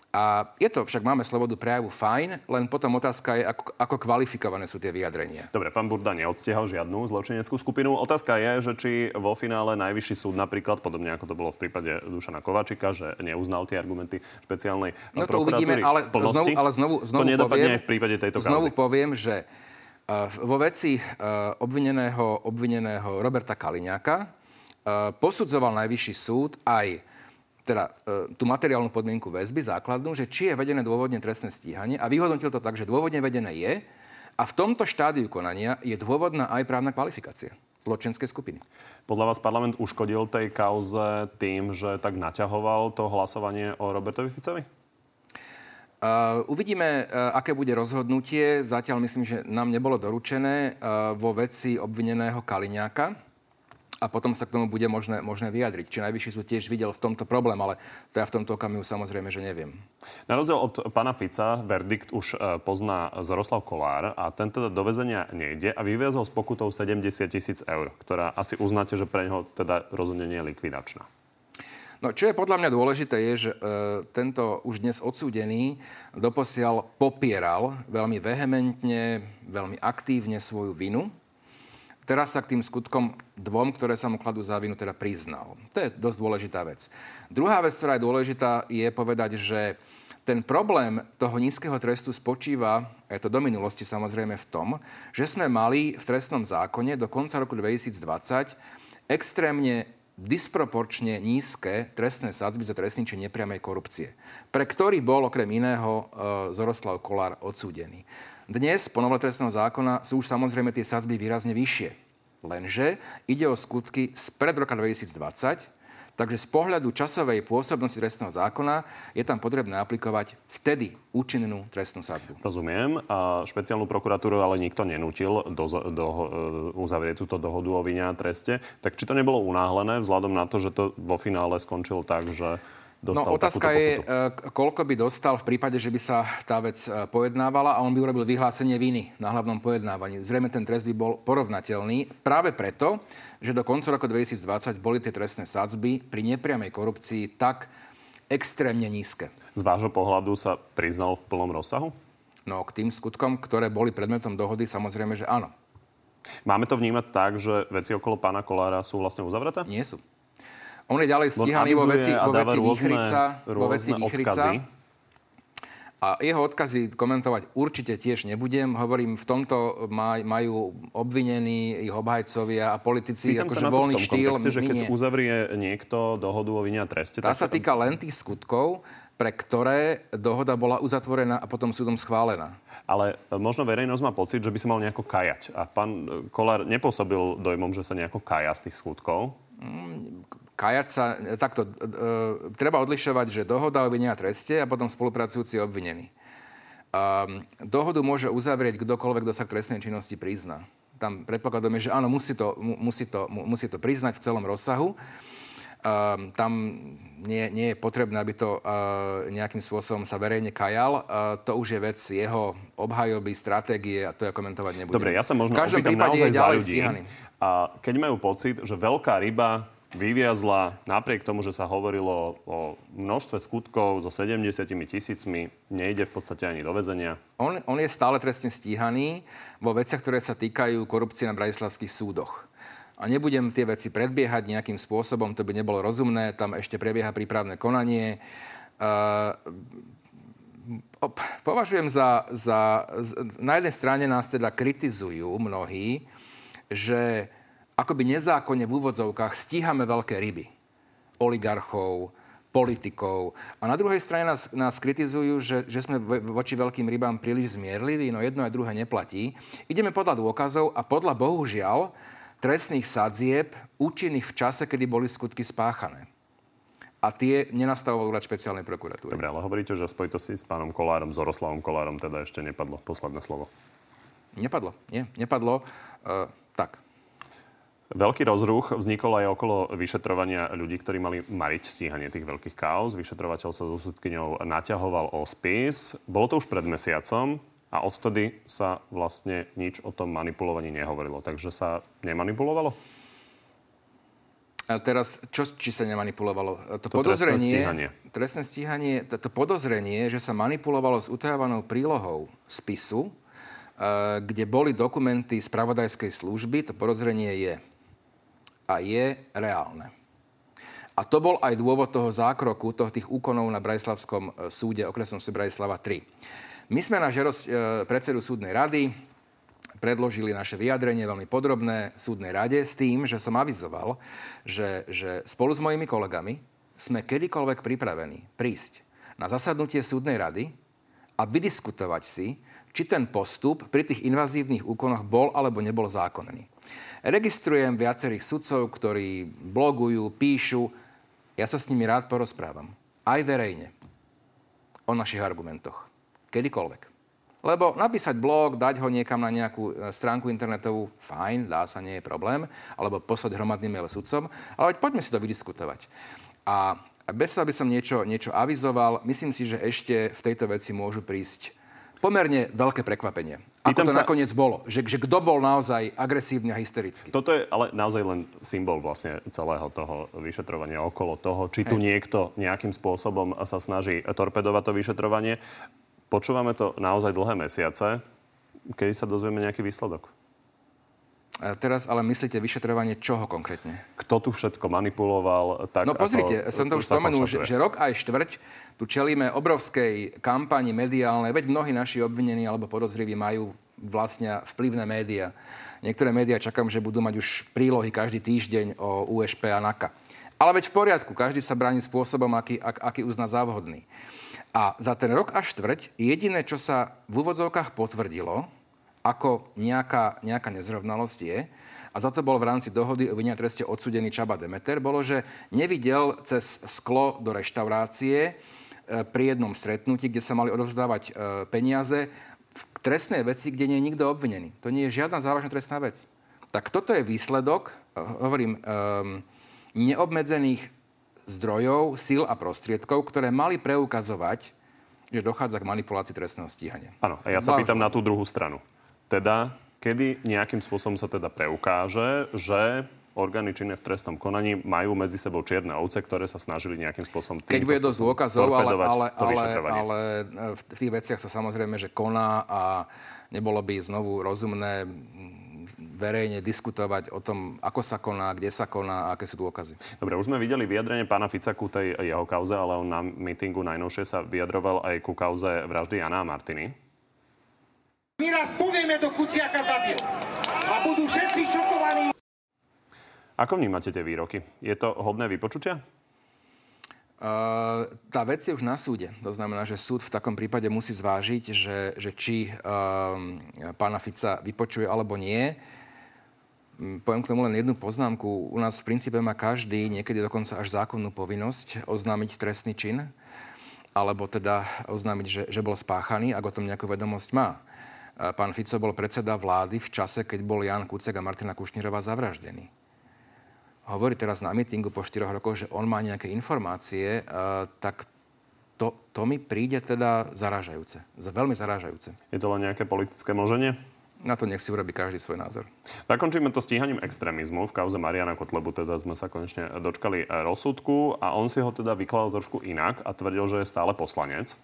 A je to, však máme slobodu prejavu fajn, len potom otázka je, ako, ako kvalifikované sú tie vyjadrenia. Dobre, pán Burda neodstiehal žiadnu zločineckú skupinu. Otázka je, že či vo finále najvyšší súd napríklad, podobne ako to bolo v prípade Dušana Kovačika, že neuznal tie argumenty špeciálnej no to uvidíme, ale znovu, ale znovu, znovu to nedopadne poviem, aj v prípade tejto kauzy. Znovu poviem, že uh, vo veci uh, obvineného, obvineného Roberta Kaliňáka uh, posudzoval najvyšší súd aj teda e, tú materiálnu podmienku väzby základnú, že či je vedené dôvodne trestné stíhanie a vyhodnotil to tak, že dôvodne vedené je a v tomto štádiu konania je dôvodná aj právna kvalifikácia zločinskej skupiny. Podľa vás parlament uškodil tej kauze tým, že tak naťahoval to hlasovanie o Robertovi Ficovi? Uh, uvidíme, uh, aké bude rozhodnutie. Zatiaľ myslím, že nám nebolo doručené uh, vo veci obvineného Kaliňáka a potom sa k tomu bude možné, možné vyjadriť. Či najvyšší súd tiež videl v tomto problém, ale to ja v tomto okamihu samozrejme, že neviem. Na rozdiel od pána Fica, verdikt už pozná Zoroslav Kolár a ten teda do väzenia nejde a vyviazol s pokutou 70 tisíc eur, ktorá asi uznáte, že pre neho teda rozhodne nie je likvidačná. No, čo je podľa mňa dôležité, je, že e, tento už dnes odsúdený doposiaľ popieral veľmi vehementne, veľmi aktívne svoju vinu. Teraz sa k tým skutkom dvom, ktoré sa mu kladú za vinu, teda priznal. To je dosť dôležitá vec. Druhá vec, ktorá je dôležitá, je povedať, že ten problém toho nízkeho trestu spočíva, je to do minulosti samozrejme v tom, že sme mali v trestnom zákone do konca roku 2020 extrémne disproporčne nízke trestné sadzby za trestný či nepriamej korupcie, pre ktorý bol okrem iného e, Zoroslav Kolár odsúdený. Dnes, po novele trestného zákona, sú už samozrejme tie sadzby výrazne vyššie. Lenže ide o skutky spred roka 2020, Takže z pohľadu časovej pôsobnosti trestného zákona je tam potrebné aplikovať vtedy účinnú trestnú sadzbu. Rozumiem. A špeciálnu prokuratúru ale nikto nenútil do, do, e, uzavrieť túto dohodu o vine a treste. Tak či to nebolo unáhlené vzhľadom na to, že to vo finále skončilo tak, že dostal No otázka je, pokutu. koľko by dostal v prípade, že by sa tá vec e, pojednávala a on by urobil vyhlásenie viny na hlavnom pojednávaní. Zrejme ten trest by bol porovnateľný práve preto, že do konca roku 2020 boli tie trestné sadzby pri nepriamej korupcii tak extrémne nízke. Z vášho pohľadu sa priznal v plnom rozsahu? No k tým skutkom, ktoré boli predmetom dohody, samozrejme, že áno. Máme to vnímať tak, že veci okolo pána Kolára sú vlastne uzavreté? Nie sú. On je ďalej stíhaný vo veci, vo veci Výchrica, vo veci Výchrica. A jeho odkazy komentovať určite tiež nebudem. Hovorím, v tomto maj, majú obvinení ich obhajcovia a politici, Pýtam akože voľný v tom štýl. Kontexte, že keď uzavrie niekto dohodu o vine a treste... Tá sa týka len tých skutkov, pre ktoré dohoda bola uzatvorená a potom súdom schválená ale možno verejnosť má pocit, že by sa mal nejako kajať. A pán Kolár nepôsobil dojmom, že sa nejako kaja z tých skutkov. Kajať sa, takto, e, treba odlišovať, že dohoda o vine a treste a potom spolupracujúci obvinený. Um, dohodu môže uzavrieť kdokoľvek, kto sa k trestnej činnosti prizná. Tam predpokladom je, že áno, musí to, musí to, musí to priznať v celom rozsahu. Um, tam nie, nie je potrebné, aby to uh, nejakým spôsobom sa verejne kajal. Uh, to už je vec jeho obhajoby, stratégie a to ja komentovať nebudem. Dobre, ja sa možno opýtam naozaj za ľudí. A keď majú pocit, že veľká ryba vyviazla napriek tomu, že sa hovorilo o množstve skutkov so 70 tisícmi, nejde v podstate ani do väzenia. On, on je stále trestne stíhaný vo veciach, ktoré sa týkajú korupcie na bratislavských súdoch. A nebudem tie veci predbiehať nejakým spôsobom, to by nebolo rozumné, tam ešte prebieha prípravné konanie. Uh, považujem za, za... Na jednej strane nás teda kritizujú mnohí, že akoby nezákonne v úvodzovkách stíhame veľké ryby. Oligarchov, politikov. A na druhej strane nás, nás kritizujú, že, že sme voči veľkým rybám príliš zmierliví, no jedno aj druhé neplatí. Ideme podľa dôkazov a podľa bohužiaľ trestných sadzieb účinných v čase, kedy boli skutky spáchané. A tie nenastavoval úrad špeciálnej prokuratúry. Dobre, ale hovoríte, že v spojitosti s pánom Kolárom, s Oroslavom Kolárom teda ešte nepadlo posledné slovo. Nepadlo, nie, nepadlo. Uh, tak, Veľký rozruch vznikol aj okolo vyšetrovania ľudí, ktorí mali mariť stíhanie tých veľkých kaos. Vyšetrovateľ sa so súdkyňou naťahoval o spis. Bolo to už pred mesiacom a odtedy sa vlastne nič o tom manipulovaní nehovorilo. Takže sa nemanipulovalo? A teraz, čo, či sa nemanipulovalo? To, to podozrenie, trestné stíhanie. Trestné stíhanie, to, to podozrenie, že sa manipulovalo s utajovanou prílohou spisu, uh, kde boli dokumenty spravodajskej služby, to podozrenie je a je reálne. A to bol aj dôvod toho zákroku, toho tých úkonov na Brajslavskom e, súde, okresnom súde Brajslava 3. My sme na žerosť e, predsedu súdnej rady predložili naše vyjadrenie veľmi podrobné súdnej rade s tým, že som avizoval, že, že spolu s mojimi kolegami sme kedykoľvek pripravení prísť na zasadnutie súdnej rady a vydiskutovať si, či ten postup pri tých invazívnych úkonoch bol alebo nebol zákonný. Registrujem viacerých sudcov, ktorí blogujú, píšu. Ja sa s nimi rád porozprávam. Aj verejne. O našich argumentoch. Kedykoľvek. Lebo napísať blog, dať ho niekam na nejakú e, stránku internetovú, fajn, dá sa, nie je problém, alebo poslať hromadný mail sudcom, ale poďme si to vydiskutovať. A bez toho, aby som niečo, niečo avizoval, myslím si, že ešte v tejto veci môžu prísť pomerne veľké prekvapenie. Ako to sa... nakoniec bolo. Že, že kto bol naozaj agresívny a hysterický. Toto je ale naozaj len symbol vlastne celého toho vyšetrovania okolo toho, či tu Hej. niekto nejakým spôsobom sa snaží torpedovať to vyšetrovanie. Počúvame to naozaj dlhé mesiace. Kedy sa dozvieme nejaký výsledok? Teraz ale myslíte vyšetrovanie čoho konkrétne? Kto tu všetko manipuloval? Tak no pozrite, ako, som to už spomenul, že, že rok aj štvrť tu čelíme obrovskej kampani mediálnej, veď mnohí naši obvinení alebo podozriví majú vlastne vplyvné médiá. Niektoré médiá čakám, že budú mať už prílohy každý týždeň o USP a NAKA. Ale veď v poriadku, každý sa bráni spôsobom, aký, ak, aký uzná závodný. A za ten rok a štvrť jediné, čo sa v úvodzovkách potvrdilo, ako nejaká, nejaká nezrovnalosť je, a za to bol v rámci dohody o vinia treste odsudený Čaba Demeter, bolo, že nevidel cez sklo do reštaurácie e, pri jednom stretnutí, kde sa mali odovzdávať e, peniaze v trestnej veci, kde nie je nikto obvinený. To nie je žiadna závažná trestná vec. Tak toto je výsledok, e, hovorím, um, neobmedzených zdrojov, síl a prostriedkov, ktoré mali preukazovať, že dochádza k manipulácii trestného stíhania. Áno, a ja sa pýtam na tú druhú stranu. Teda, kedy nejakým spôsobom sa teda preukáže, že orgány činné v trestnom konaní majú medzi sebou čierne ovce, ktoré sa snažili nejakým spôsobom... Keď bude dosť dôkazov, ale, ale, ale, ale v tých veciach sa samozrejme, že koná a nebolo by znovu rozumné verejne diskutovať o tom, ako sa koná, kde sa koná a aké sú dôkazy. Dobre, už sme videli vyjadrenie pána Fica ku tej jeho kauze, ale on na mítingu najnovšie sa vyjadroval aj ku kauze vraždy Jana a Martiny. My raz povieme, do Kuciaka zabil. A budú všetci šokovaní. Ako vnímate tie výroky? Je to hodné vypočutia? Uh, tá vec je už na súde. To znamená, že súd v takom prípade musí zvážiť, že, že či uh, pána Fica vypočuje alebo nie. Poviem k tomu len jednu poznámku. U nás v princípe má každý, niekedy dokonca až zákonnú povinnosť oznámiť trestný čin, alebo teda oznámiť, že, že bol spáchaný, ak o tom nejakú vedomosť má. Pán Fico bol predseda vlády v čase, keď bol Jan Kucek a Martina Kušnírová zavraždení. Hovorí teraz na mítingu po 4 rokoch, že on má nejaké informácie, tak to, to mi príde teda zaražajúce. Veľmi zaražajúce. Je to len nejaké politické moženie? Na to nech si urobí každý svoj názor. Zakončíme to stíhaním extrémizmu. V kauze Mariana Kotlebu teda sme sa konečne dočkali rozsudku a on si ho teda vykladal trošku inak a tvrdil, že je stále poslanec.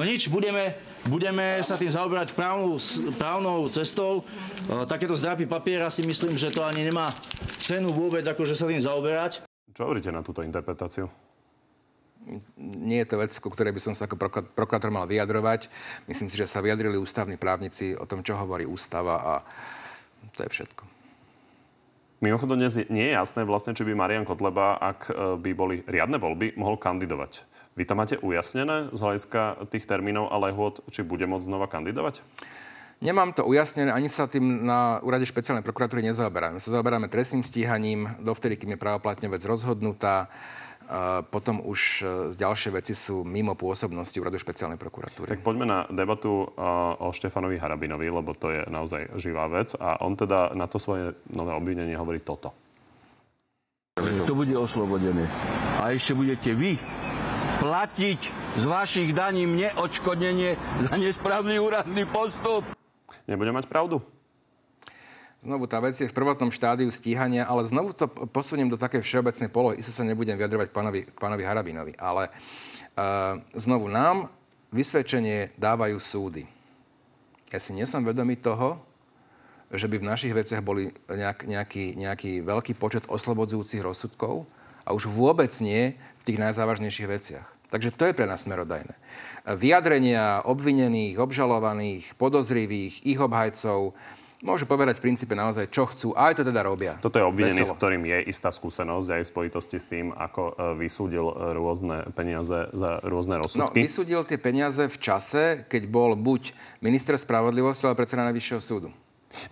No nič, budeme, budeme sa tým zaoberať právnou, právnou cestou. E, takéto zdrapy papiera si myslím, že to ani nemá cenu vôbec, akože sa tým zaoberať. Čo hovoríte na túto interpretáciu? Nie je to vec, ku ktorej by som sa ako prokurátor mal vyjadrovať. Myslím si, že sa vyjadrili ústavní právnici o tom, čo hovorí ústava a to je všetko. Mimochodom, dnes nie je jasné vlastne, či by Marian Kotleba, ak e, by boli riadne voľby, mohol kandidovať. Vy to máte ujasnené z hľadiska tých termínov a lehôd, či bude môcť znova kandidovať? Nemám to ujasnené, ani sa tým na úrade špeciálnej prokuratúry nezaoberáme. Sa zaoberáme trestným stíhaním, dovtedy, kým je právoplatne vec rozhodnutá. Potom už e, ďalšie veci sú mimo pôsobnosti úradu špeciálnej prokuratúry. Tak poďme na debatu o Štefanovi Harabinovi, lebo to je naozaj živá vec. A on teda na to svoje nové obvinenie hovorí toto. To bude oslobodené. A ešte budete vy platiť z vašich daní mne odškodnenie za nesprávny úradný postup. Nebude mať pravdu? Znovu tá vec je v prvotnom štádiu stíhania, ale znovu to posuniem do také všeobecnej polohy. Isté sa nebudem vyjadrovať pánovi, pánovi Harabinovi, ale uh, znovu nám vysvedčenie dávajú súdy. Ja si nie som vedomý toho, že by v našich veciach boli nejak, nejaký, nejaký veľký počet oslobodzujúcich rozsudkov a už vôbec nie v tých najzávažnejších veciach. Takže to je pre nás smerodajné. Vyjadrenia obvinených, obžalovaných, podozrivých, ich obhajcov, môžu povedať v princípe naozaj, čo chcú. A aj to teda robia. Toto je obvinený, Veselo. s ktorým je istá skúsenosť aj v spojitosti s tým, ako e, vysúdil e, rôzne peniaze za rôzne No, rozsudky. vysúdil tie peniaze v čase, keď bol buď minister spravodlivosti, ale predseda Najvyššieho súdu.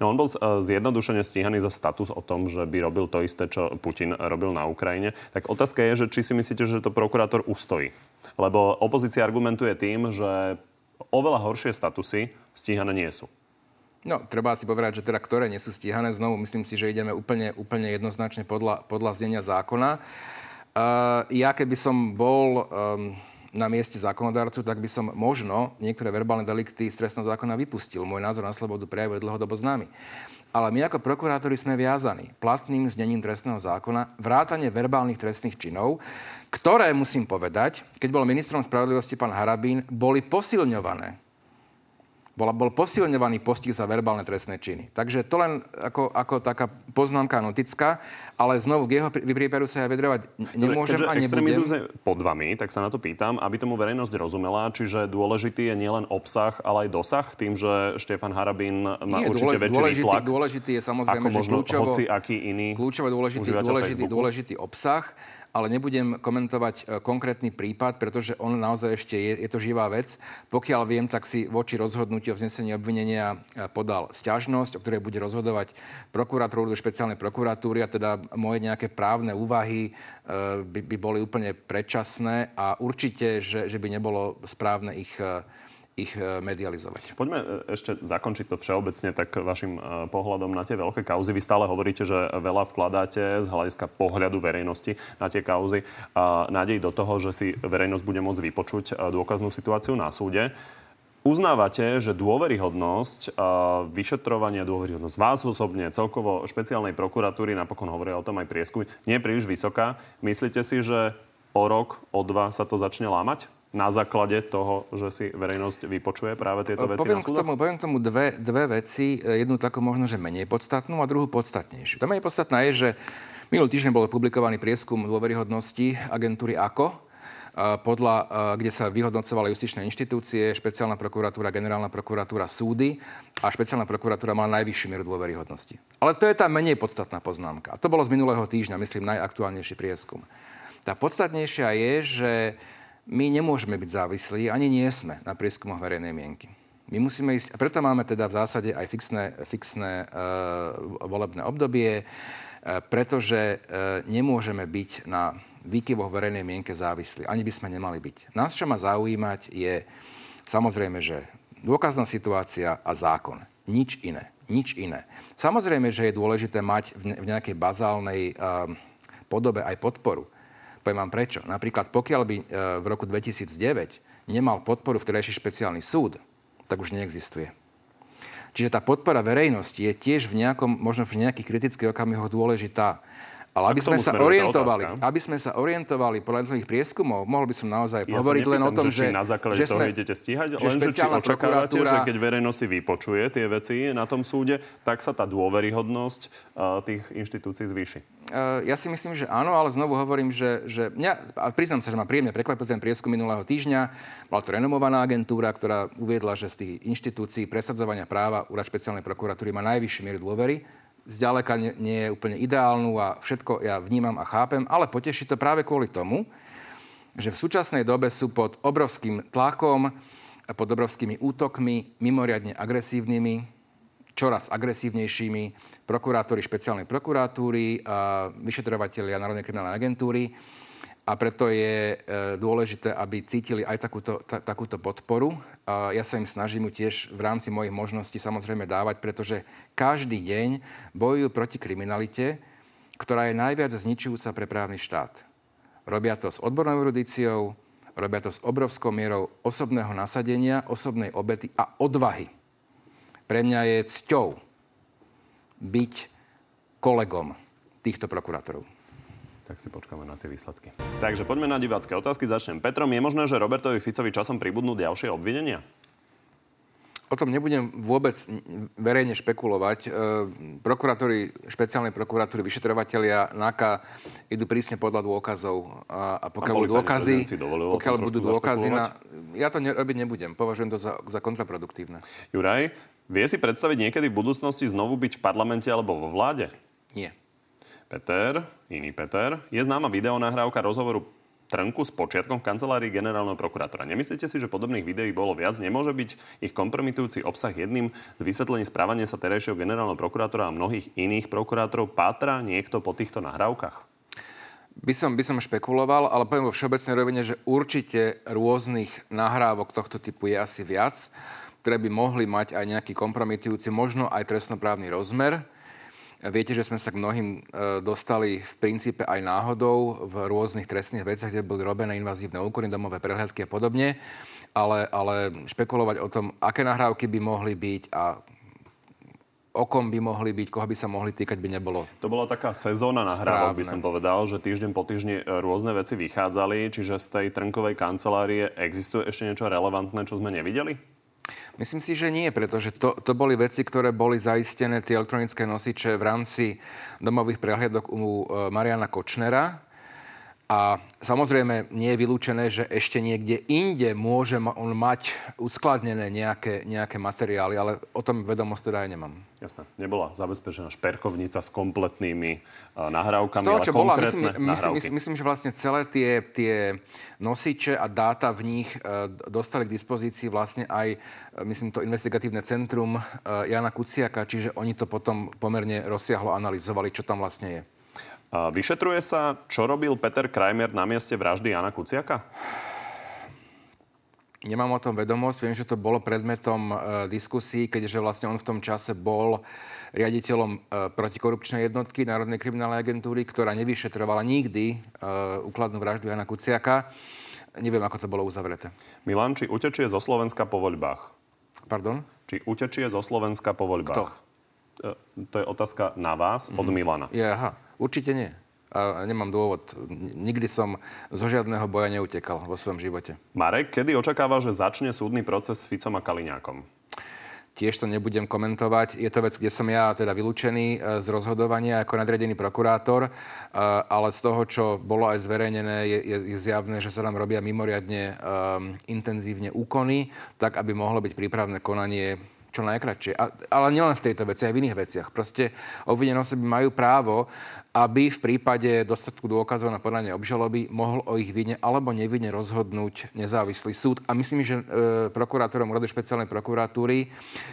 No, on bol e, zjednodušene stíhaný za status o tom, že by robil to isté, čo Putin robil na Ukrajine. Tak otázka je, že či si myslíte, že to prokurátor ustojí. Lebo opozícia argumentuje tým, že oveľa horšie statusy stíhané nie sú. No, treba si povedať, že teda ktoré nie sú stíhané. Znovu myslím si, že ideme úplne, úplne jednoznačne podľa, podľa znenia zákona. Uh, ja keby som bol um, na mieste zákonodárcu, tak by som možno niektoré verbálne delikty z trestného zákona vypustil. Môj názor na slobodu prejavu je dlhodobo známy. Ale my ako prokurátori sme viazaní platným znením trestného zákona, vrátane verbálnych trestných činov, ktoré, musím povedať, keď bol ministrom spravodlivosti pán Harabín, boli posilňované bola, bol posilňovaný postih za verbálne trestné činy. Takže to len ako, ako taká poznámka notická, ale znovu k jeho prípadu sa ja vedrovať nemôžem a nebudem. je pod vami, tak sa na to pýtam, aby tomu verejnosť rozumela, čiže dôležitý je nielen obsah, ale aj dosah, tým, že Štefan Harabín má Nie, určite dôle- väčší dôležitý, výtlak. dôležitý je samozrejme, ako že možno kľúčovo, hoci aký iný kľúčovo dôležitý, dôležitý, Facebooku. dôležitý obsah, ale nebudem komentovať e, konkrétny prípad, pretože on naozaj ešte je, je to živá vec. Pokiaľ viem, tak si voči rozhodnutiu o vznesení obvinenia e, podal sťažnosť, o ktorej bude rozhodovať prokurátor do špeciálnej prokuratúry a teda moje nejaké právne úvahy e, by, by boli úplne predčasné a určite, že, že by nebolo správne ich ich e, medializovať. Poďme e, ešte zakončiť to všeobecne tak vašim e, pohľadom na tie veľké kauzy. Vy stále hovoríte, že veľa vkladáte z hľadiska pohľadu verejnosti na tie kauzy a nádej do toho, že si verejnosť bude môcť vypočuť dôkaznú situáciu na súde. Uznávate, že dôveryhodnosť a vyšetrovania, dôveryhodnosť vás osobne, celkovo špeciálnej prokuratúry, napokon hovoria o tom aj prieskumy, nie je príliš vysoká. Myslíte si, že o rok, o dva sa to začne lámať? Na základe toho, že si verejnosť vypočuje práve tieto veci poviem na k tomu, poviem k tomu dve, dve veci. Jednu takú možno, že menej podstatnú a druhú podstatnejšiu. Tá menej podstatná je, že minulý týždeň bol publikovaný prieskum dôveryhodnosti agentúry AKO, podľa, kde sa vyhodnocovali justičné inštitúcie, špeciálna prokuratúra, generálna prokuratúra, súdy a špeciálna prokuratúra mala najvyššiu mieru dôveryhodnosti. Ale to je tá menej podstatná poznámka. A to bolo z minulého týždňa, myslím, najaktuálnejší prieskum. Tá podstatnejšia je, že my nemôžeme byť závislí, ani nie sme na prieskumoch verejnej mienky. My musíme ísť, a preto máme teda v zásade aj fixné, fixné uh, volebné obdobie, uh, pretože uh, nemôžeme byť na výkyvoch verejnej mienke závislí. Ani by sme nemali byť. Nás, čo má zaujímať, je samozrejme, že dôkazná situácia a zákon. Nič iné. Nič iné. Samozrejme, že je dôležité mať v, ne, v nejakej bazálnej uh, podobe aj podporu. Poviem vám prečo. Napríklad, pokiaľ by e, v roku 2009 nemal podporu vtedajší špeciálny súd, tak už neexistuje. Čiže tá podpora verejnosti je tiež v nejakom, možno v nejakých kritických okamihoch dôležitá. Ale aby sme sa orientovali, aby sme sa orientovali podľa jednotlivých prieskumov, mohol by som naozaj Ja hovoriť len o tom, že, na základe že toho sme, idete stíhať, že len že či očakávate, prokuratúra- že keď verejnosť si vypočuje tie veci na tom súde, tak sa tá dôveryhodnosť uh, tých inštitúcií zvýši. Uh, ja si myslím, že áno, ale znovu hovorím, že, že mňa, a priznám sa, že ma príjemne prekvapil ten prieskum minulého týždňa. Bola to renomovaná agentúra, ktorá uviedla, že z tých inštitúcií presadzovania práva Úrad špeciálnej prokuratúry má najvyššiu mieru dôvery. Zďaleka nie, nie je úplne ideálnu a všetko ja vnímam a chápem, ale poteší to práve kvôli tomu, že v súčasnej dobe sú pod obrovským tlakom, pod obrovskými útokmi, mimoriadne agresívnymi, čoraz agresívnejšími prokurátori špeciálnej prokuratúry vyšetrovateľia Národnej kriminálnej agentúry. A preto je e, dôležité, aby cítili aj takúto, ta, takúto podporu. Ja sa im snažím tiež v rámci mojich možností samozrejme dávať, pretože každý deň bojujú proti kriminalite, ktorá je najviac zničujúca pre právny štát. Robia to s odbornou erudíciou, robia to s obrovskou mierou osobného nasadenia, osobnej obety a odvahy. Pre mňa je cťou byť kolegom týchto prokurátorov. Tak si počkáme na tie výsledky. Takže poďme na divácké otázky. Začnem Petrom. Je možné, že Robertovi Ficovi časom pribudnú ďalšie obvinenia? O tom nebudem vôbec verejne špekulovať. E, prokurátori, špeciálnej prokuratúry, vyšetrovateľia NAKA idú prísne podľa dôkazov. A, a pokiaľ budú dôkazy, pokiaľ budú dôkazy na... Ja to robiť nebudem. Považujem to za, za kontraproduktívne. Juraj, vie si predstaviť niekedy v budúcnosti znovu byť v parlamente alebo vo vláde? Nie. Peter, iný Peter, je známa videonahrávka rozhovoru Trnku s počiatkom v kancelárii generálneho prokurátora. Nemyslíte si, že podobných videí bolo viac? Nemôže byť ich kompromitujúci obsah jedným z vysvetlení správania sa terajšieho generálneho prokurátora a mnohých iných prokurátorov? Pátra niekto po týchto nahrávkach? By som, by som špekuloval, ale poviem vo všeobecnej rovine, že určite rôznych nahrávok tohto typu je asi viac, ktoré by mohli mať aj nejaký kompromitujúci, možno aj trestnoprávny rozmer. Viete, že sme sa k mnohým e, dostali v princípe aj náhodou v rôznych trestných veciach, kde boli robené invazívne úkony, domové prehľadky a podobne. Ale, ale špekulovať o tom, aké nahrávky by mohli byť a o kom by mohli byť, koho by sa mohli týkať, by nebolo. To bola taká sezóna nahrávok, by som povedal, že týždeň po týždni e, rôzne veci vychádzali, čiže z tej trnkovej kancelárie existuje ešte niečo relevantné, čo sme nevideli? Myslím si, že nie, pretože to, to boli veci, ktoré boli zaistené, tie elektronické nosiče v rámci domových prehliadok u e, Mariana Kočnera. A samozrejme nie je vylúčené, že ešte niekde inde môže on mať uskladnené nejaké, nejaké materiály, ale o tom vedomosť teda aj nemám. Jasné. Nebola zabezpečená šperkovnica s kompletnými uh, nahrávkami, Z toho, čo ale bola, myslím, myslím, myslím, myslím, že vlastne celé tie, tie nosiče a dáta v nich uh, dostali k dispozícii vlastne aj, uh, myslím, to investigatívne centrum uh, Jana Kuciaka, čiže oni to potom pomerne rozsiahlo analyzovali, čo tam vlastne je. Vyšetruje sa, čo robil Peter Krajmer na mieste vraždy Jana Kuciaka? Nemám o tom vedomosť. Viem, že to bolo predmetom e, diskusí, keďže vlastne on v tom čase bol riaditeľom e, protikorupčnej jednotky Národnej kriminálnej agentúry, ktorá nevyšetrovala nikdy e, úkladnú vraždu Jana Kuciaka. Neviem, ako to bolo uzavreté. Milan, či utečie zo Slovenska po voľbách? Pardon? Či utečie zo Slovenska po voľbách? Kto? E, to je otázka na vás od mm-hmm. Milana. Je, aha. Určite nie. A nemám dôvod. Nikdy som zo žiadneho boja neutekal vo svojom živote. Marek, kedy očakáva, že začne súdny proces s Ficom a Kaliňákom? Tiež to nebudem komentovať. Je to vec, kde som ja teda vylúčený e, z rozhodovania ako nadriadený prokurátor, e, ale z toho, čo bolo aj zverejnené, je, je zjavné, že sa nám robia mimoriadne um, intenzívne úkony, tak aby mohlo byť prípravné konanie čo najkračšie. A, ale nielen v tejto veci, aj v iných veciach. Proste obvinené osoby majú právo aby v prípade dostatku dôkazov na podanie obžaloby mohol o ich vine alebo nevine rozhodnúť nezávislý súd. A myslím, že e, prokurátorom Rady špeciálnej prokuratúry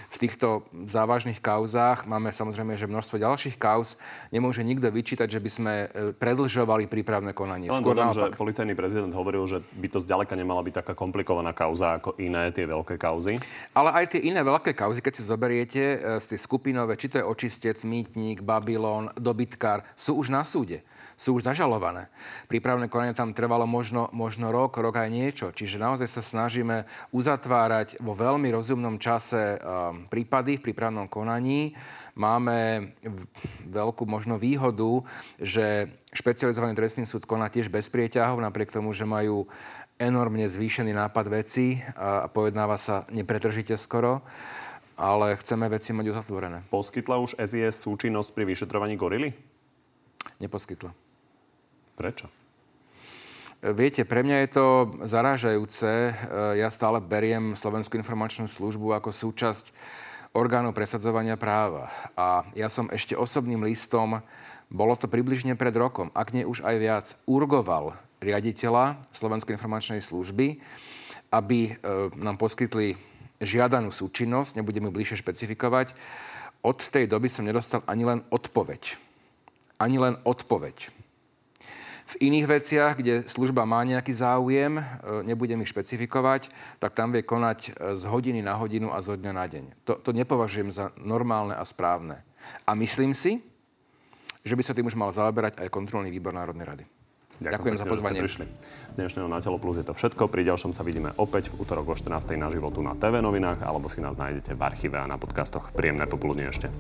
v týchto závažných kauzách máme samozrejme, že množstvo ďalších kauz nemôže nikto vyčítať, že by sme e, predlžovali prípravné konanie. Len Skôr dodám, že policajný prezident hovoril, že by to zďaleka nemala byť taká komplikovaná kauza ako iné tie veľké kauzy. Ale aj tie iné veľké kauzy, keď si zoberiete e, z tie skupinové, či to je očistec, mýtnik, Babylon, dobytkár, sú už na súde, sú už zažalované. Prípravné konanie tam trvalo možno, možno rok, rok aj niečo. Čiže naozaj sa snažíme uzatvárať vo veľmi rozumnom čase um, prípady v prípravnom konaní. Máme veľkú možno výhodu, že špecializovaný trestný súd koná tiež bez prieťahov, napriek tomu, že majú enormne zvýšený nápad veci a pojednáva sa nepretržite skoro ale chceme veci mať uzatvorené. Poskytla už SIS súčinnosť pri vyšetrovaní gorily? Neposkytla. Prečo? Viete, pre mňa je to zarážajúce. Ja stále beriem Slovenskú informačnú službu ako súčasť orgánov presadzovania práva. A ja som ešte osobným listom, bolo to približne pred rokom, ak nie už aj viac, urgoval riaditeľa Slovenskej informačnej služby, aby e, nám poskytli žiadanú súčinnosť, nebudem ju bližšie špecifikovať. Od tej doby som nedostal ani len odpoveď ani len odpoveď. V iných veciach, kde služba má nejaký záujem, e, nebudem ich špecifikovať, tak tam vie konať e, z hodiny na hodinu a zo dňa na deň. To, to nepovažujem za normálne a správne. A myslím si, že by sa tým už mal zaoberať aj kontrolný výbor Národnej rady. Ďakujem, Ďakujem za pozvanie. prišli. Z dnešného Na telo plus je to všetko. Pri ďalšom sa vidíme opäť v útorok o 14. na životu na TV novinách alebo si nás nájdete v archíve a na podcastoch. Príjemné popoludne ešte.